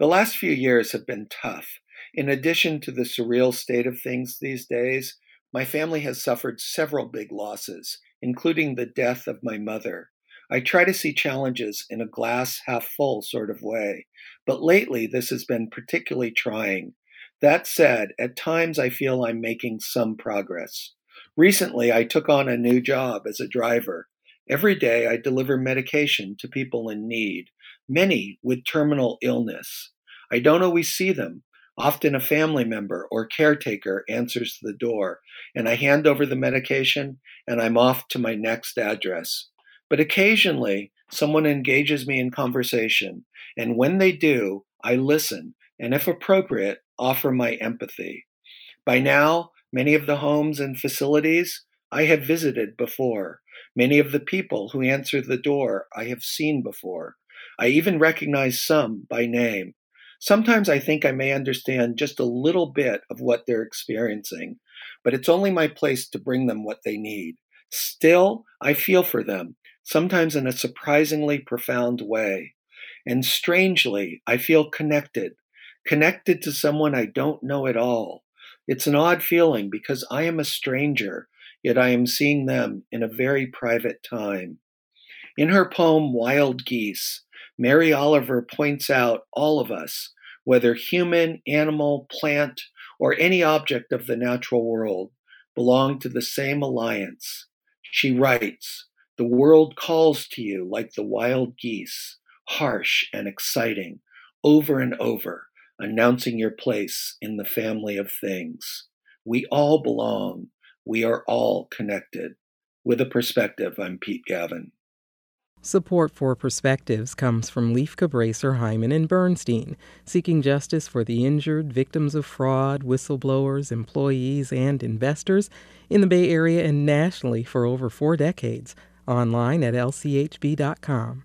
The last few years have been tough. In addition to the surreal state of things these days, my family has suffered several big losses, including the death of my mother. I try to see challenges in a glass half full sort of way, but lately this has been particularly trying. That said, at times I feel I'm making some progress. Recently, I took on a new job as a driver. Every day, I deliver medication to people in need, many with terminal illness. I don't always see them. Often a family member or caretaker answers the door, and I hand over the medication and I'm off to my next address. But occasionally, someone engages me in conversation, and when they do, I listen and, if appropriate, offer my empathy. By now, many of the homes and facilities I have visited before. Many of the people who answer the door I have seen before. I even recognize some by name. Sometimes I think I may understand just a little bit of what they're experiencing, but it's only my place to bring them what they need. Still, I feel for them, sometimes in a surprisingly profound way. And strangely, I feel connected, connected to someone I don't know at all. It's an odd feeling because I am a stranger, yet I am seeing them in a very private time. In her poem, Wild Geese, Mary Oliver points out all of us, whether human, animal, plant, or any object of the natural world, belong to the same alliance. She writes, The world calls to you like the wild geese, harsh and exciting, over and over, announcing your place in the family of things. We all belong. We are all connected. With a perspective, I'm Pete Gavin. Support for Perspectives comes from Lieff Cabraser, Heimann, and Bernstein, seeking justice for the injured, victims of fraud, whistleblowers, employees, and investors in the Bay Area and nationally for over four decades. Online at lchb.com.